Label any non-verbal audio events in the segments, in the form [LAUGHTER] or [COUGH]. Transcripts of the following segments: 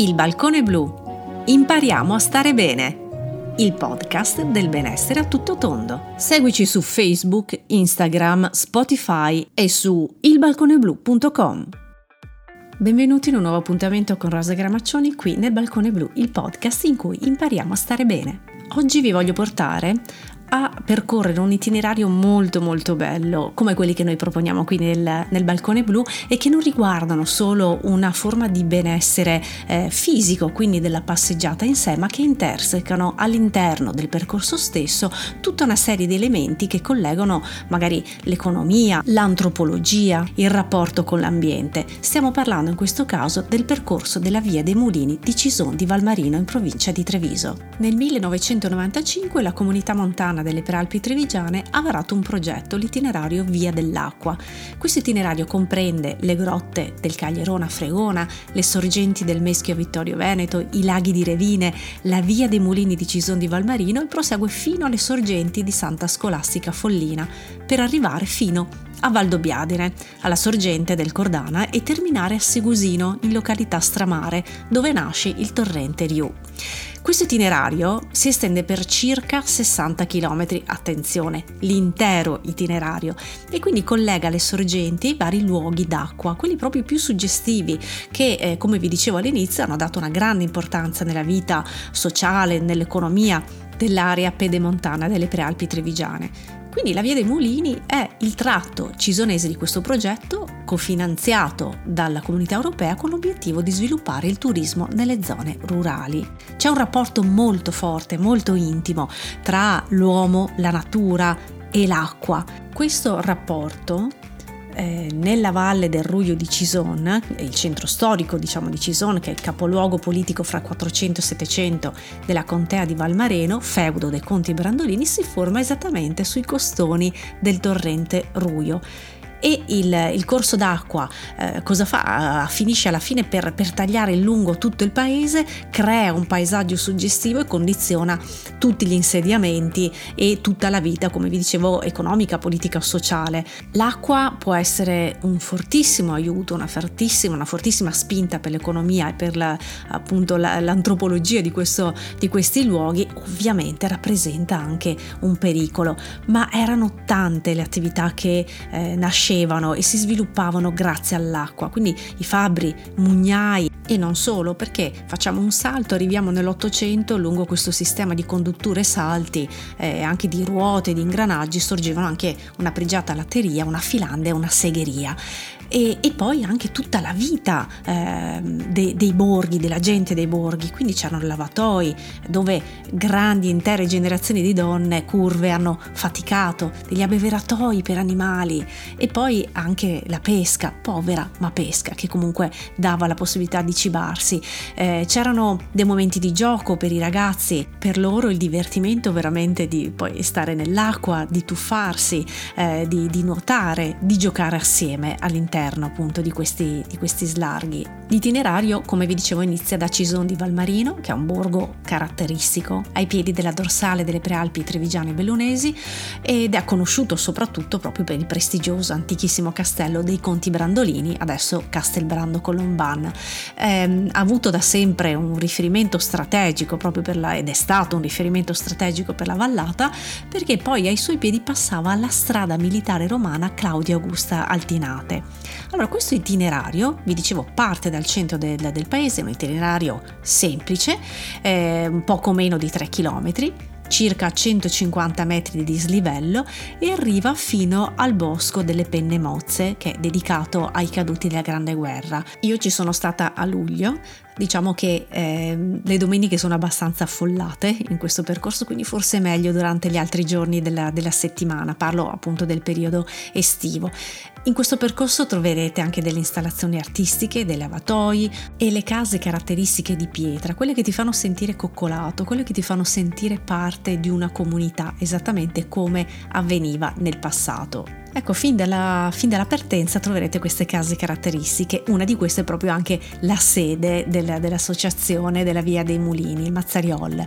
Il balcone blu. Impariamo a stare bene. Il podcast del benessere a tutto tondo. Seguici su Facebook, Instagram, Spotify e su ilbalconeblu.com. Benvenuti in un nuovo appuntamento con Rosa Gramaccioni qui nel Balcone Blu, il podcast in cui impariamo a stare bene. Oggi vi voglio portare a percorrere un itinerario molto molto bello, come quelli che noi proponiamo qui nel, nel balcone blu e che non riguardano solo una forma di benessere eh, fisico, quindi della passeggiata in sé, ma che intersecano all'interno del percorso stesso tutta una serie di elementi che collegano magari l'economia, l'antropologia, il rapporto con l'ambiente. Stiamo parlando in questo caso del percorso della via dei mulini di Cison di Valmarino in provincia di Treviso. Nel 1995 la comunità montana Toscana delle Prealpi Trevigiane ha varato un progetto, l'itinerario Via dell'Acqua. Questo itinerario comprende le grotte del Caglierone a Fregona, le sorgenti del Meschio Vittorio Veneto, i laghi di Revine, la Via dei Mulini di Cison di Valmarino e prosegue fino alle sorgenti di Santa Scolastica Follina, per arrivare fino a Valdobbiadene, alla sorgente del Cordana e terminare a Segusino, in località Stramare, dove nasce il torrente Riu. Questo itinerario si estende per circa 60 km, attenzione, l'intero itinerario, e quindi collega le sorgenti ai vari luoghi d'acqua, quelli proprio più suggestivi, che eh, come vi dicevo all'inizio hanno dato una grande importanza nella vita sociale, nell'economia dell'area pedemontana delle prealpi trevigiane. Quindi la Via dei Mulini è il tratto cisonese di questo progetto cofinanziato dalla comunità europea con l'obiettivo di sviluppare il turismo nelle zone rurali. C'è un rapporto molto forte, molto intimo tra l'uomo, la natura e l'acqua. Questo rapporto eh, nella valle del Ruglio di Cison, il centro storico diciamo, di Cison, che è il capoluogo politico fra 400 e 700 della contea di Valmareno, feudo dei conti Brandolini, si forma esattamente sui costoni del torrente Ruio e il, il corso d'acqua eh, cosa fa? Finisce alla fine per, per, tagliare in lungo tutto il paese, crea un paesaggio suggestivo e condiziona tutti gli insediamenti e tutta la vita, come vi dicevo, economica, politica, sociale. L'acqua può essere un fortissimo aiuto, una fortissima, una fortissima spinta per l'economia e per la, appunto la, l'antropologia di, questo, di questi luoghi, ovviamente rappresenta anche un pericolo, ma erano tante le attività che eh, nascevano nascevano e si sviluppavano grazie all'acqua, quindi i fabbri, mugnai e non solo, perché facciamo un salto, arriviamo nell'Ottocento lungo questo sistema di condutture salti, eh, anche di ruote, di ingranaggi, sorgevano anche una pregiata latteria, una filanda e una segheria. E, e poi anche tutta la vita eh, de, dei borghi, della gente dei borghi, quindi c'erano lavatoi dove grandi intere generazioni di donne curve hanno faticato, degli abbeveratoi per animali. E poi anche la pesca, povera ma pesca, che comunque dava la possibilità di cibarsi. Eh, c'erano dei momenti di gioco per i ragazzi, per loro il divertimento veramente di poi stare nell'acqua, di tuffarsi, eh, di, di nuotare, di giocare assieme all'interno appunto di questi, di questi slarghi. L'itinerario, come vi dicevo, inizia da Cison di Valmarino, che è un borgo caratteristico ai piedi della dorsale delle prealpi trevigiane bellunesi ed è conosciuto soprattutto proprio per il prestigioso antichissimo castello dei Conti Brandolini, adesso Castelbrando Colomban. Eh, ha avuto da sempre un riferimento strategico proprio per la, ed è stato un riferimento strategico per la vallata perché poi ai suoi piedi passava la strada militare romana Claudia Augusta Altinate. Allora, questo itinerario, vi dicevo, parte dal centro del, del paese, un itinerario semplice, eh, un poco meno di 3 km, circa 150 metri di dislivello e arriva fino al bosco delle Penne Mozze che è dedicato ai caduti della Grande Guerra. Io ci sono stata a luglio, diciamo che eh, le domeniche sono abbastanza affollate in questo percorso, quindi forse è meglio durante gli altri giorni della, della settimana, parlo appunto del periodo estivo. In questo percorso troverete anche delle installazioni artistiche, dei lavatoi e le case caratteristiche di pietra, quelle che ti fanno sentire coccolato, quelle che ti fanno sentire parte di una comunità, esattamente come avveniva nel passato. Ecco, fin dalla, fin dalla, partenza troverete queste case caratteristiche, una di queste è proprio anche la sede del, dell'associazione della Via dei Mulini, il Mazzariol.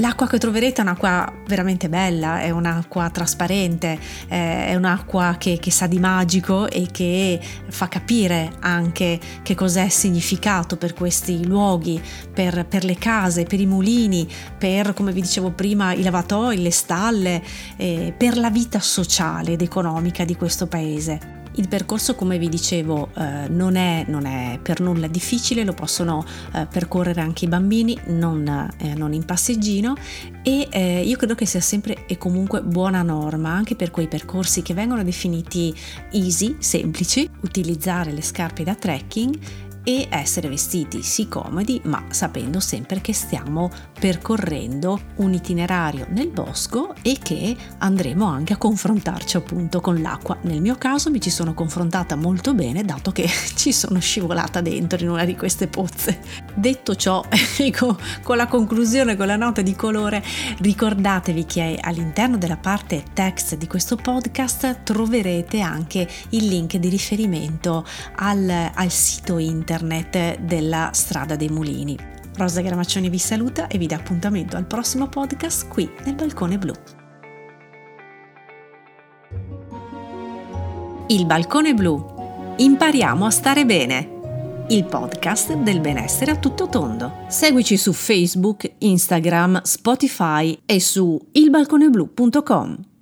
L'acqua che troverete è un'acqua veramente bella, è un'acqua trasparente, è un'acqua che, che, sa di magico e che fa capire anche che cos'è significato per questi luoghi, per, per le case, per i mulini, per, come vi dicevo prima, i lavatoi, le stalle, eh, per la vita sociale ed economica di questo paese. Il percorso, come vi dicevo, eh, non, è, non, è, per nulla difficile, lo possono eh, percorrere anche i bambini, non, eh, non in passeggino e eh, io credo che sia sempre e comunque buona norma anche per quei percorsi che vengono definiti easy, semplici, utilizzare le scarpe da trekking e essere vestiti sì comodi ma sapendo sempre che stiamo percorrendo un itinerario nel bosco e che andremo anche a confrontarci appunto con l'acqua. Nel mio caso mi ci sono confrontata molto bene dato che [LAUGHS] ci sono scivolata dentro in una di queste pozze. Detto ciò, [LAUGHS] ecco, con la conclusione, con la nota di colore, ricordatevi che all'interno della parte text di questo podcast troverete anche il link di riferimento al, al sito internet internet della Strada dei Mulini. Rosa Gramaccioni vi saluta e vi dà appuntamento al prossimo podcast qui nel Balcone Blu. Il Balcone Blu. Impariamo a stare bene. Il podcast del benessere a tutto tondo. Seguici su Facebook, Instagram, Spotify e su ilbalconeblu.com.